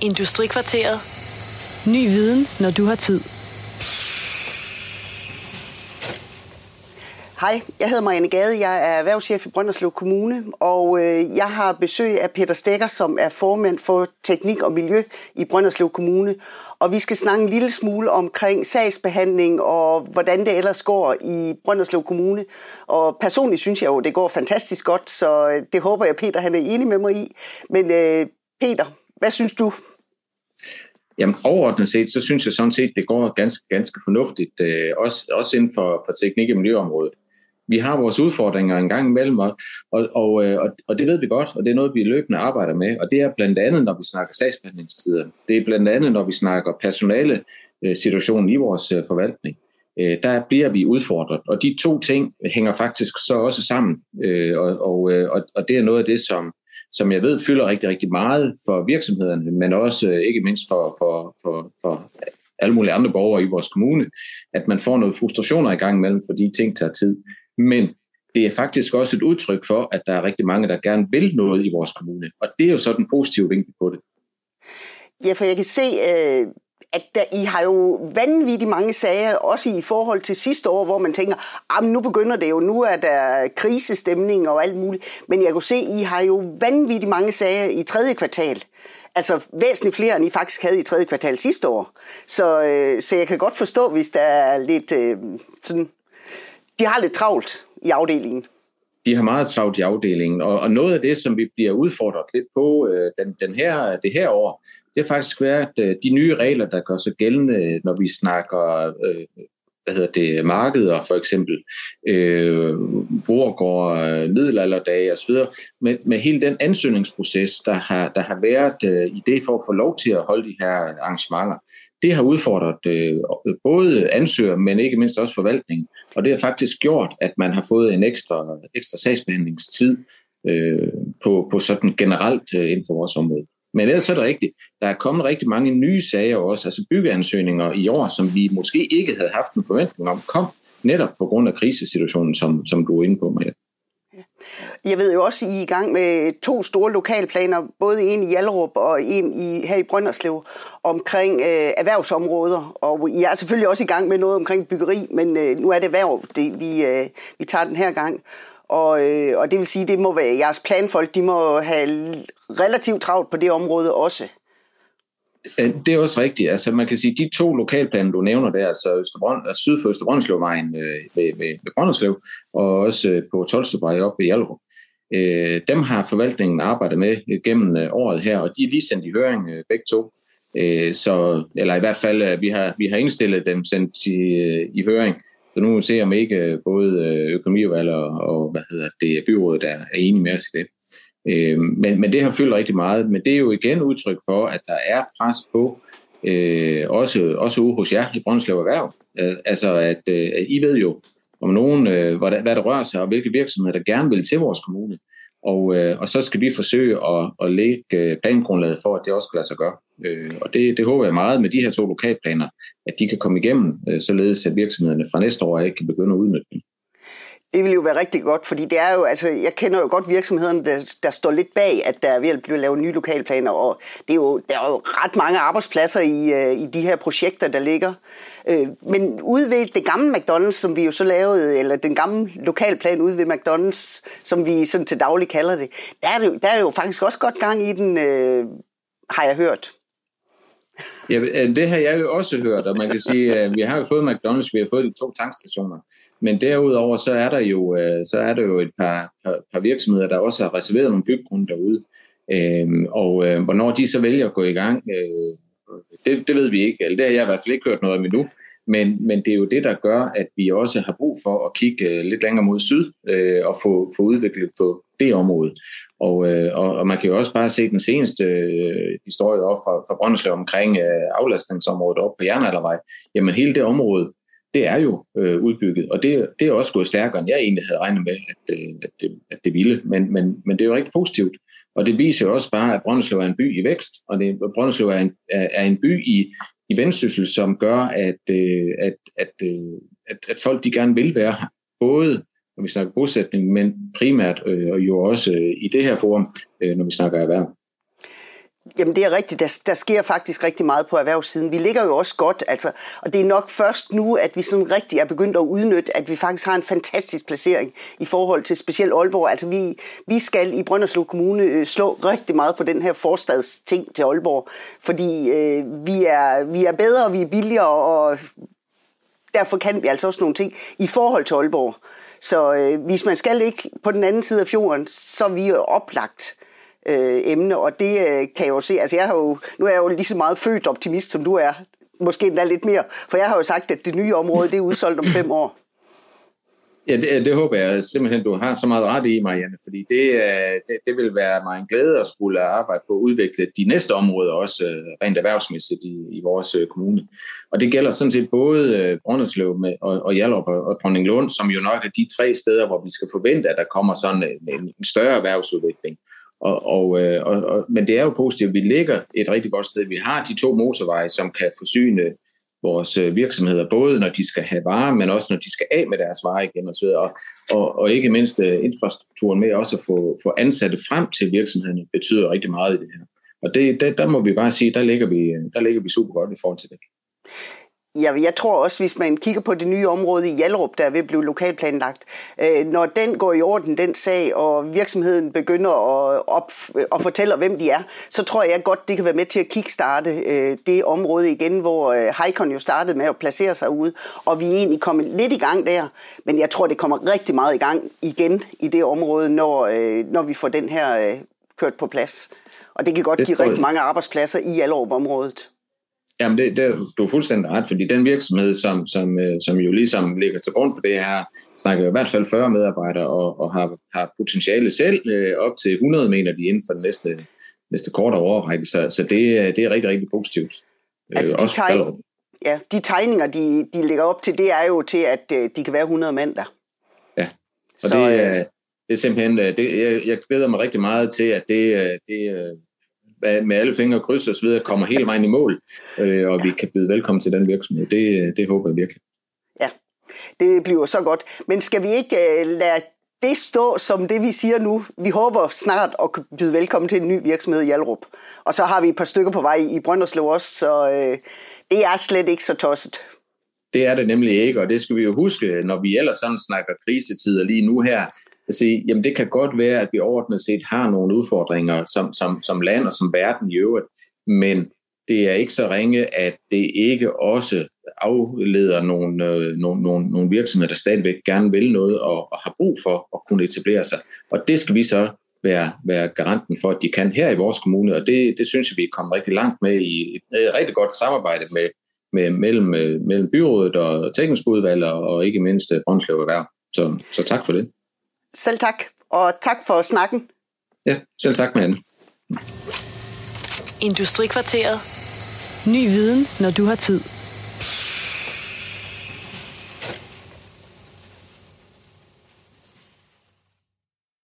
Industrikvarteret. Ny viden, når du har tid. Hej, jeg hedder Marianne Gade. Jeg er erhvervschef i Brønderslev Kommune, og øh, jeg har besøg af Peter Stegger, som er formand for teknik og miljø i Brønderslev Kommune. Og vi skal snakke en lille smule omkring sagsbehandling og hvordan det ellers går i Brønderslev Kommune. Og personligt synes jeg jo, det går fantastisk godt, så øh, det håber jeg, Peter han er enig med mig i. Men øh, Peter, hvad synes du? Jamen overordnet set, så synes jeg sådan set, det går ganske, ganske fornuftigt, øh, også, også inden for, for teknik- og miljøområdet vi har vores udfordringer en gang imellem, og, og, og, øh, og det ved vi godt, og det er noget, vi løbende arbejder med, og det er blandt andet, når vi snakker sagsbehandlingstider. Det er blandt andet, når vi snakker personale øh, situationen i vores øh, forvaltning. Øh, der bliver vi udfordret, og de to ting hænger faktisk så også sammen, øh, og, og, og, og det er noget af det, som, som jeg ved fylder rigtig, rigtig meget for virksomhederne, men også øh, ikke mindst for, for, for, for alle mulige andre borgere i vores kommune, at man får noget frustrationer i gang imellem, fordi ting tager tid. Men det er faktisk også et udtryk for, at der er rigtig mange, der gerne vil noget i vores kommune. Og det er jo så den positive vinkel på det. Ja, for jeg kan se, øh, at der, I har jo vanvittigt mange sager, også i forhold til sidste år, hvor man tænker, ah, at nu begynder det jo, nu er der krisestemning og alt muligt. Men jeg kunne se, at I har jo vanvittigt mange sager i tredje kvartal. Altså væsentligt flere, end I faktisk havde i tredje kvartal sidste år. Så, øh, så jeg kan godt forstå, hvis der er lidt øh, sådan de har lidt travlt i afdelingen. De har meget travlt i afdelingen, og, og noget af det, som vi bliver udfordret lidt på øh, den, den her, det her år, det er faktisk været øh, de nye regler, der gør sig gældende, når vi snakker øh, hvad hedder det, markeder for eksempel, øh, borgård, øh, middelalderdage osv., med, med hele den ansøgningsproces, der har, der har været øh, i det for at få lov til at holde de her arrangementer det har udfordret øh, både ansøger, men ikke mindst også forvaltningen. Og det har faktisk gjort, at man har fået en ekstra, ekstra sagsbehandlingstid øh, på, på sådan generelt øh, inden for vores område. Men ellers er det rigtigt. Der er kommet rigtig mange nye sager også, altså byggeansøgninger i år, som vi måske ikke havde haft en forventning om, kom netop på grund af krisesituationen, som, som du er inde på, Maria. Jeg ved jo også, at I er i gang med to store lokalplaner, både en i Jallerup og en i, her i Brønderslev, omkring øh, erhvervsområder. Og I er selvfølgelig også i gang med noget omkring byggeri, men øh, nu er det erhverv, det, vi, øh, vi tager den her gang. Og, øh, og det vil sige, det må være jeres planfolk, de må have relativt travlt på det område også. Øh, det er også rigtigt. Altså man kan sige, de to lokalplaner, du nævner der, altså, Østerbrøn, altså syd for Østerbrøndslevvejen øh, ved, ved, ved Brønderslev, og også øh, på Tolstebrej oppe i Hjallerup, øh, dem har forvaltningen arbejdet med gennem øh, året her, og de er lige sendt i høring øh, begge to. Øh, så, eller i hvert fald, øh, vi har, vi har indstillet dem sendt i, øh, i høring, så nu ser vi om ikke øh, både øh, økonomiudvalg og, og hvad hedder det, byrådet er, er enige med os i det. Øh, men, men det har fyldt rigtig meget. Men det er jo igen udtryk for, at der er pres på, øh, også, også ude hos jer i Brøndslev Erhverv. Øh, altså, at øh, I ved jo om nogen, øh, hvad, der, hvad der rører sig, og hvilke virksomheder, der gerne vil til vores kommune. Og, øh, og så skal vi forsøge at, at lægge øh, plangrundlaget for, at det også kan lade sig gøre. Øh, og det, det håber jeg meget med de her to lokalplaner, at de kan komme igennem, øh, således at virksomhederne fra næste år ikke kan begynde at udnytte dem. Det vil jo være rigtig godt, fordi det er jo, altså, jeg kender jo godt virksomhederne, der, der står lidt bag, at der er ved at blive lavet nye lokalplaner, og det er jo, der er jo ret mange arbejdspladser i, øh, i de her projekter, der ligger. Øh, men ude ved det gamle McDonald's, som vi jo så lavede, eller den gamle lokalplan ude ved McDonald's, som vi sådan til daglig kalder det, der er det, der er det jo faktisk også godt gang i den, øh, har jeg hørt. Ja, det har jeg jo også hørt, og man kan sige, at vi har jo fået McDonald's, vi har fået de to tankstationer. Men derudover så er der jo øh, så er der jo et par, par, par virksomheder, der også har reserveret nogle byggrunde derude. Øhm, og øh, hvornår de så vælger at gå i gang, øh, det, det ved vi ikke. Eller det har jeg i hvert fald ikke hørt noget om endnu. Men, men det er jo det, der gør, at vi også har brug for at kigge øh, lidt længere mod syd øh, og få, få udviklet på det område. Og, øh, og, og man kan jo også bare se den seneste øh, historie op fra, fra Brønderslev omkring øh, aflastningsområdet op på Jernaldervej. Jamen hele det område det er jo øh, udbygget, og det, det er også gået stærkere, end jeg egentlig havde regnet med, at, øh, at, det, at det ville. Men, men, men det er jo rigtig positivt, og det viser jo også bare, at Brønderslev er en by i vækst, og det, Brønderslev er en, er, er en by i, i vendsyssel, som gør, at, øh, at, at, øh, at, at folk de gerne vil være her. Både når vi snakker bosætning, men primært øh, og jo også øh, i det her forum, øh, når vi snakker erhverv. Jamen det er rigtigt, der, der sker faktisk rigtig meget på erhvervssiden. Vi ligger jo også godt, altså, og det er nok først nu, at vi sådan rigtig er begyndt at udnytte, at vi faktisk har en fantastisk placering i forhold til specielt Aalborg. Altså vi, vi skal i Brønderslev Kommune øh, slå rigtig meget på den her forstadsting til Aalborg, fordi øh, vi, er, vi er bedre, vi er billigere, og derfor kan vi altså også nogle ting i forhold til Aalborg. Så øh, hvis man skal ikke på den anden side af fjorden, så er vi jo oplagt øh, Øh, emne, og det øh, kan jeg jo se. Altså jeg har jo, nu er jeg jo lige så meget født optimist, som du er. Måske endda lidt mere, for jeg har jo sagt, at det nye område, det er udsolgt om fem år. Ja, det, det håber jeg simpelthen, du har så meget ret i, Marianne, fordi det, øh, det, det vil være mig en glæde at skulle arbejde på at udvikle de næste områder også øh, rent erhvervsmæssigt i, i vores kommune. Og det gælder sådan set både Brønderslev med, og, og Hjallup og, og Dronning Lund, som jo nok er de tre steder, hvor vi skal forvente, at der kommer sådan en, en større erhvervsudvikling. Og, og, øh, og, og, men det er jo positivt, at vi ligger et rigtig godt sted. Vi har de to motorveje, som kan forsyne vores øh, virksomheder, både når de skal have varer, men også når de skal af med deres varer igen osv., og, og, og ikke mindst øh, infrastrukturen med også at få, få ansatte frem til virksomhederne betyder rigtig meget i det her. Og det, det, der må vi bare sige, der ligger vi, der ligger vi super godt i forhold til det. Ja, jeg tror også, hvis man kigger på det nye område i Hjalrup, der er ved at blive lokalplanlagt, øh, når den går i orden, den sag, og virksomheden begynder at, op, at fortælle, hvem de er, så tror jeg godt, det kan være med til at kickstarte øh, det område igen, hvor øh, Heikon jo startede med at placere sig ude, og vi er egentlig kommet lidt i gang der, men jeg tror, det kommer rigtig meget i gang igen i det område, når, når vi får den her kørt på plads. Og det kan godt det give rigtig mange arbejdspladser i Hjalrup-området. Jamen, det, det, du er fuldstændig ret, fordi den virksomhed, som, som, øh, som jo ligesom ligger til grund for det her, snakker jo i hvert fald 40 medarbejdere og, og har, har potentiale selv øh, op til 100, mener de, inden for den næste, næste kortere overrække. Så, så det, det er rigtig, rigtig positivt. Øh, altså, de, tegn, ja, de tegninger, de, de lægger op til, det er jo til, at de kan være 100 mand der. Ja, og så, det, det er simpelthen, det, jeg, jeg glæder mig rigtig meget til, at det, det med alle fingre krydset og så videre, kommer hele vejen i mål, øh, og vi kan byde velkommen til den virksomhed. Det, det håber jeg virkelig. Ja, det bliver så godt. Men skal vi ikke uh, lade det stå som det, vi siger nu? Vi håber snart at byde velkommen til en ny virksomhed i Hjalrup. Og så har vi et par stykker på vej i Brønderslev også, så uh, det er slet ikke så tosset. Det er det nemlig ikke, og det skal vi jo huske, når vi ellers sådan snakker krisetider lige nu her, at sige, jamen det kan godt være, at vi overordnet set har nogle udfordringer som, som, som land og som verden i øvrigt, men det er ikke så ringe, at det ikke også afleder nogle, øh, nogle, nogle, nogle virksomheder, der stadigvæk gerne vil noget og, og har brug for at kunne etablere sig. Og det skal vi så være, være garanten for, at de kan her i vores kommune, og det, det synes jeg, vi er kommet rigtig langt med i et, et rigtig godt samarbejde med, med, mellem, øh, mellem byrådet og teknisk udvalg og, og ikke mindst øh, Brøndslev Erhverv. Så, så tak for det. Selv tak, og tak for snakken. Ja, selv tak, Marianne. Industrikvarteret. Ny viden, når du har tid.